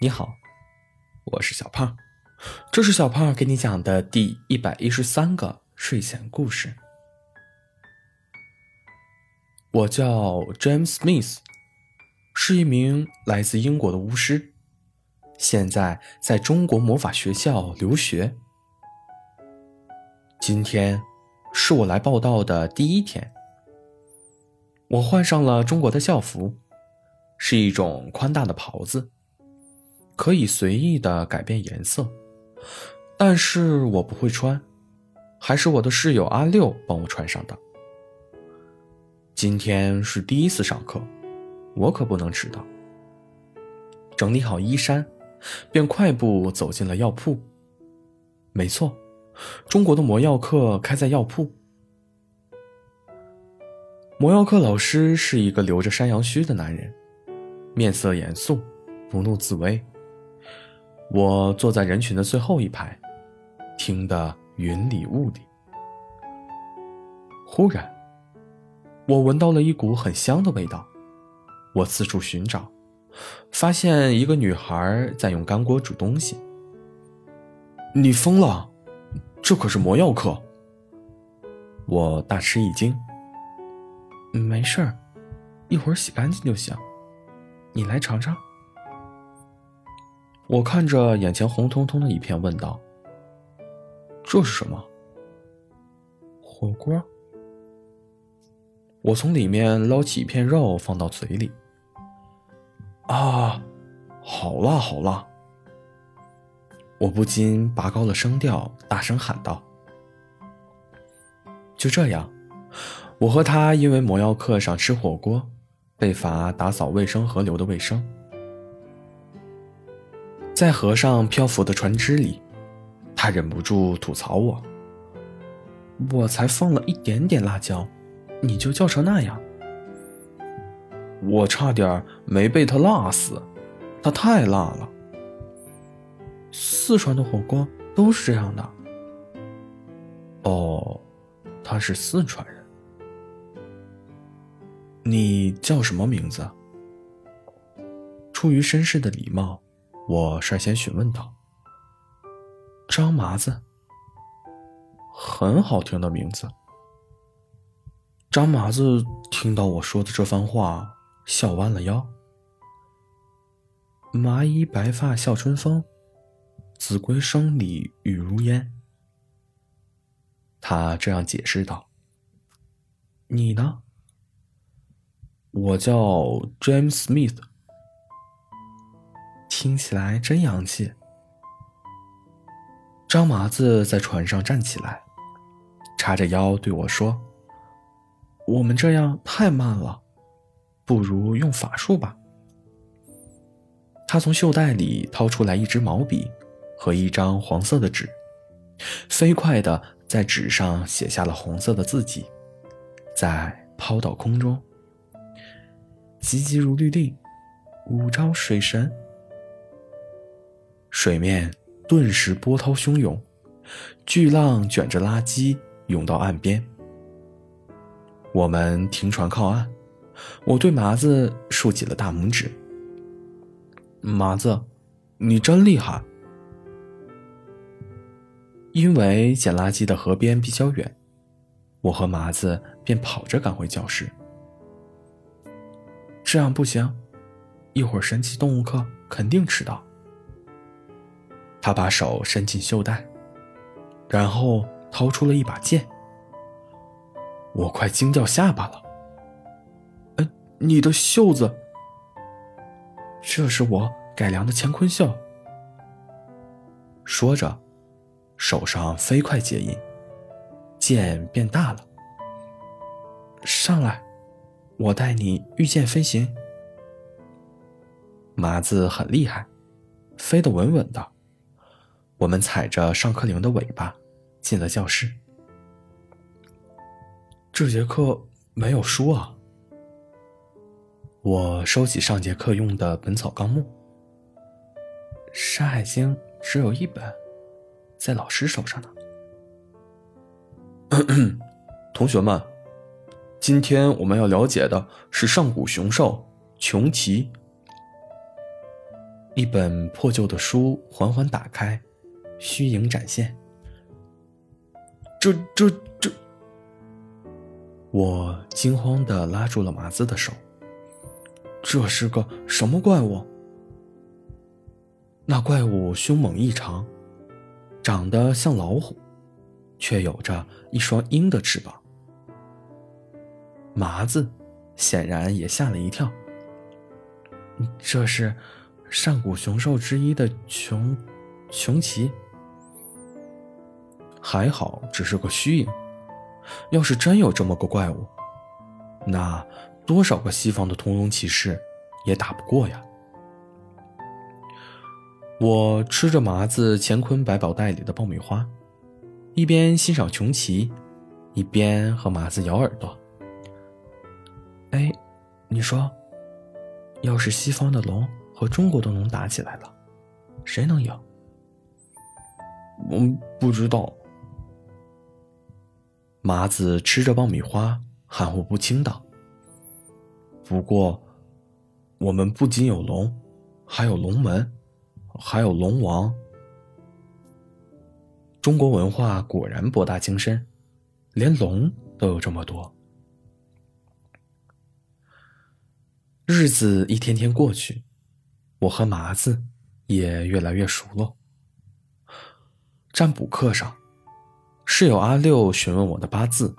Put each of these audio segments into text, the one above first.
你好，我是小胖，这是小胖给你讲的第一百一十三个睡前故事。我叫 James Smith，是一名来自英国的巫师，现在在中国魔法学校留学。今天是我来报道的第一天，我换上了中国的校服，是一种宽大的袍子。可以随意的改变颜色，但是我不会穿，还是我的室友阿六帮我穿上的。今天是第一次上课，我可不能迟到。整理好衣衫，便快步走进了药铺。没错，中国的魔药课开在药铺。魔药课老师是一个留着山羊须的男人，面色严肃，不怒自威。我坐在人群的最后一排，听得云里雾里。忽然，我闻到了一股很香的味道。我四处寻找，发现一个女孩在用干锅煮东西。你疯了？这可是魔药课！我大吃一惊。没事儿，一会儿洗干净就行。你来尝尝。我看着眼前红彤彤的一片，问道：“这是什么？”火锅。我从里面捞起一片肉，放到嘴里。啊，好辣，好辣！我不禁拔高了声调，大声喊道：“就这样，我和他因为魔药课上吃火锅，被罚打扫卫生河流的卫生。”在河上漂浮的船只里，他忍不住吐槽我：“我才放了一点点辣椒，你就叫成那样。”我差点没被他辣死，他太辣了。四川的火锅都是这样的。哦，他是四川人。你叫什么名字？出于绅士的礼貌。我率先询问道：“张麻子，很好听的名字。”张麻子听到我说的这番话，笑弯了腰。麻衣白发笑春风，子规声里雨如烟。他这样解释道：“你呢？我叫 James Smith。”听起来真洋气。张麻子在船上站起来，叉着腰对我说：“我们这样太慢了，不如用法术吧。”他从袖袋里掏出来一支毛笔和一张黄色的纸，飞快的在纸上写下了红色的字迹，再抛到空中。急急如律令，五招水神。水面顿时波涛汹涌，巨浪卷着垃圾涌到岸边。我们停船靠岸，我对麻子竖起了大拇指。麻子，你真厉害！因为捡垃圾的河边比较远，我和麻子便跑着赶回教室。这样不行，一会儿神奇动物课肯定迟到。他把手伸进袖袋，然后掏出了一把剑。我快惊掉下巴了。哎，你的袖子？这是我改良的乾坤袖。说着，手上飞快结印，剑变大了。上来，我带你御剑飞行。麻子很厉害，飞得稳稳的。我们踩着上课铃的尾巴进了教室。这节课没有书啊！我收起上节课用的《本草纲目》，《山海经》只有一本，在老师手上呢。同学们，今天我们要了解的是上古雄兽穷奇。一本破旧的书缓缓打开，虚影展现。这这这！我惊慌的拉住了麻子的手。这是个什么怪物？那怪物凶猛异常，长得像老虎，却有着一双鹰的翅膀。麻子显然也吓了一跳。这是上古雄兽之一的穷穷奇。还好只是个虚影，要是真有这么个怪物，那多少个西方的屠龙骑士也打不过呀！我吃着麻子乾坤百宝袋里的爆米花，一边欣赏穷奇，一边和麻子咬耳朵。哎，你说，要是西方的龙和中国的龙打起来了，谁能赢？嗯不知道。麻子吃着爆米花，含糊不清道：“不过，我们不仅有龙，还有龙门，还有龙王。中国文化果然博大精深，连龙都有这么多。”日子一天天过去，我和麻子也越来越熟络。占卜课上。室友阿六询问我的八字，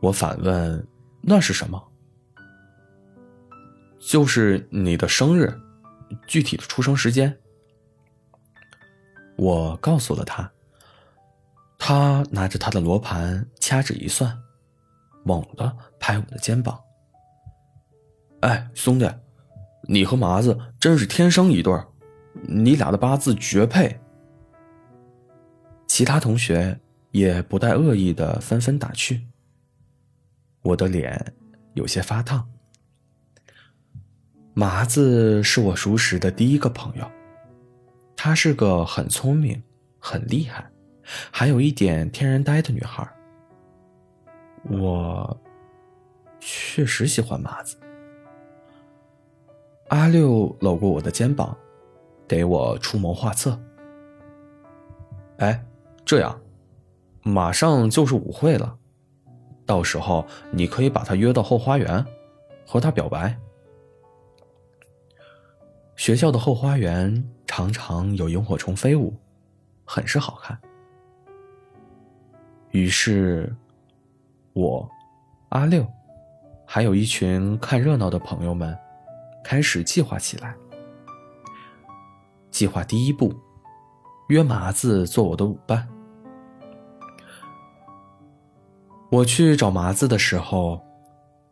我反问：“那是什么？”就是你的生日，具体的出生时间。我告诉了他，他拿着他的罗盘掐指一算，猛地拍我的肩膀：“哎，兄弟，你和麻子真是天生一对，你俩的八字绝配。”其他同学。也不带恶意的纷纷打趣。我的脸有些发烫。麻子是我熟识的第一个朋友，她是个很聪明、很厉害，还有一点天然呆的女孩。我确实喜欢麻子。阿六搂过我的肩膀，给我出谋划策。哎，这样。马上就是舞会了，到时候你可以把他约到后花园，和他表白。学校的后花园常常有萤火虫飞舞，很是好看。于是，我、阿六，还有一群看热闹的朋友们，开始计划起来。计划第一步，约麻子做我的舞伴。我去找麻子的时候，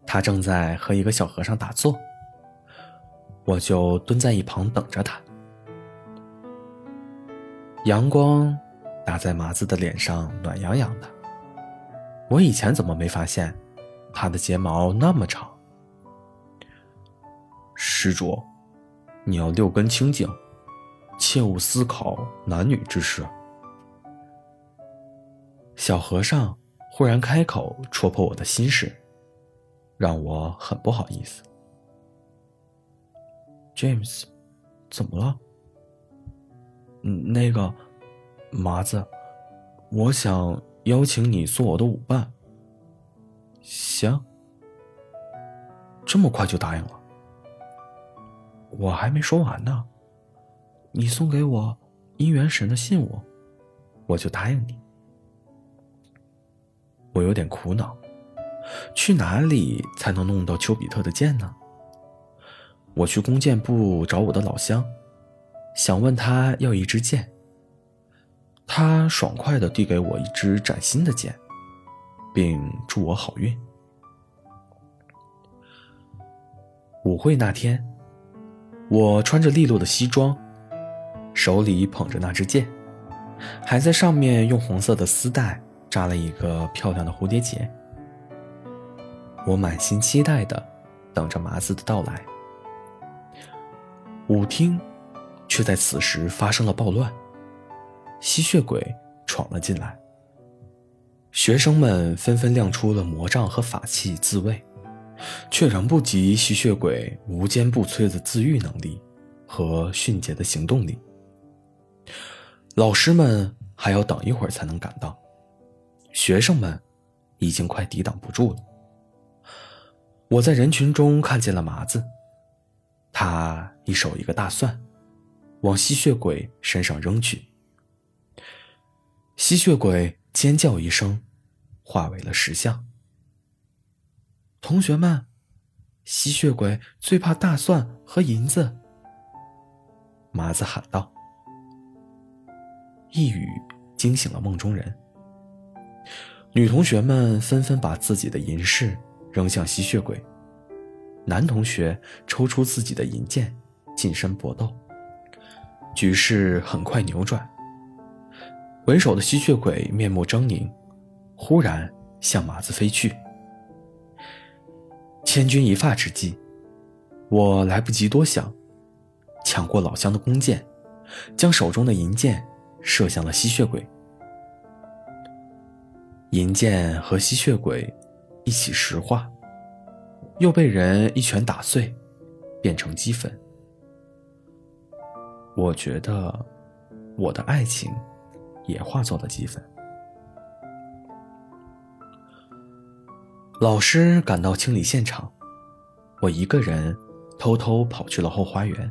他正在和一个小和尚打坐，我就蹲在一旁等着他。阳光打在麻子的脸上，暖洋洋的。我以前怎么没发现，他的睫毛那么长？施主，你要六根清净，切勿思考男女之事。小和尚。忽然开口戳破我的心事，让我很不好意思。James，怎么了？嗯，那个麻子，我想邀请你做我的舞伴。行，这么快就答应了？我还没说完呢。你送给我姻缘神的信物，我就答应你。我有点苦恼，去哪里才能弄到丘比特的箭呢？我去弓箭部找我的老乡，想问他要一支箭。他爽快的递给我一支崭新的箭，并祝我好运。舞会那天，我穿着利落的西装，手里捧着那支箭，还在上面用红色的丝带。扎了一个漂亮的蝴蝶结，我满心期待的等着麻子的到来。舞厅却在此时发生了暴乱，吸血鬼闯了进来。学生们纷纷亮出了魔杖和法器自卫，却仍不及吸血鬼无坚不摧的自愈能力，和迅捷的行动力。老师们还要等一会儿才能赶到，学生们已经快抵挡不住了。我在人群中看见了麻子，他一手一个大蒜，往吸血鬼身上扔去。吸血鬼尖叫一声，化为了石像。同学们，吸血鬼最怕大蒜和银子。麻子喊道。一语惊醒了梦中人，女同学们纷纷把自己的银饰扔向吸血鬼，男同学抽出自己的银剑，近身搏斗。局势很快扭转。为首的吸血鬼面目狰狞，忽然向麻子飞去。千钧一发之际，我来不及多想，抢过老乡的弓箭，将手中的银箭射向了吸血鬼。银剑和吸血鬼一起石化，又被人一拳打碎，变成齑粉。我觉得，我的爱情。也化作了齑粉。老师赶到清理现场，我一个人偷偷跑去了后花园。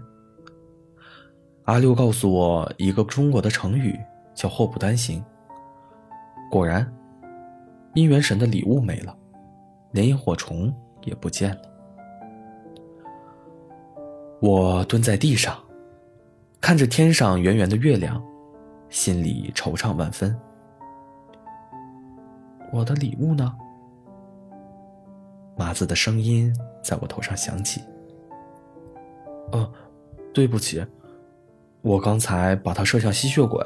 阿六告诉我一个中国的成语，叫“祸不单行”。果然，姻缘神的礼物没了，连萤火虫也不见了。我蹲在地上，看着天上圆圆的月亮。心里惆怅万分。我的礼物呢？麻子的声音在我头上响起。哦，对不起，我刚才把它射向吸血鬼，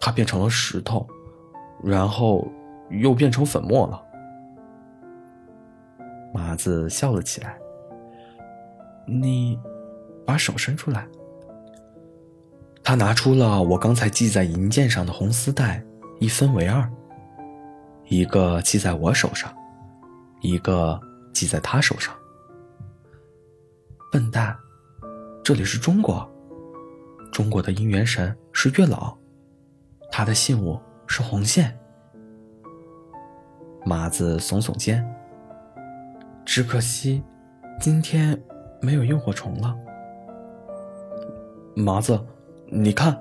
它变成了石头，然后又变成粉末了。麻子笑了起来。你把手伸出来。他拿出了我刚才系在银剑上的红丝带，一分为二，一个系在我手上，一个系在他手上。笨蛋，这里是中国，中国的姻缘神是月老，他的信物是红线。麻子耸耸肩，只可惜今天没有萤火虫了。麻子。你看，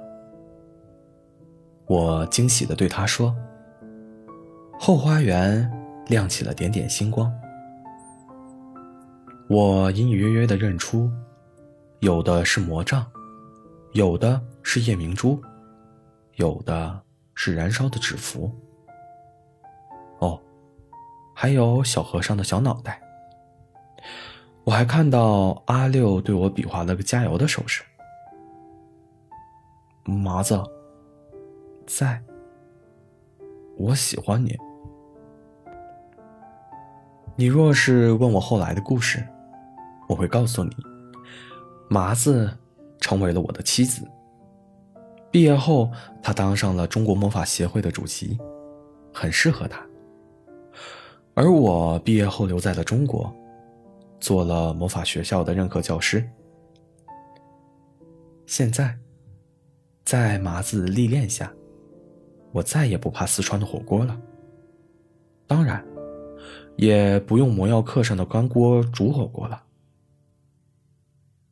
我惊喜的对他说：“后花园亮起了点点星光。”我隐隐约约的认出，有的是魔杖，有的是夜明珠，有的是燃烧的纸符。还有小和尚的小脑袋。我还看到阿六对我比划了个加油的手势。麻子，在。我喜欢你。你若是问我后来的故事，我会告诉你，麻子成为了我的妻子。毕业后，他当上了中国魔法协会的主席，很适合他。而我毕业后留在了中国，做了魔法学校的任课教师。现在。在麻子历练下，我再也不怕四川的火锅了。当然，也不用魔药课上的干锅煮火锅了。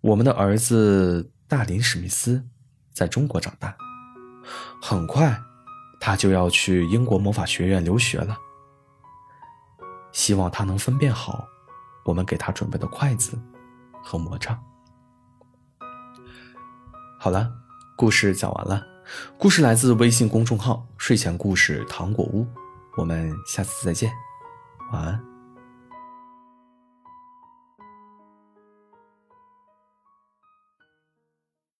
我们的儿子大林史密斯在中国长大，很快他就要去英国魔法学院留学了。希望他能分辨好我们给他准备的筷子和魔杖。好了。故事讲完了，故事来自微信公众号“睡前故事糖果屋”，我们下次再见，晚安。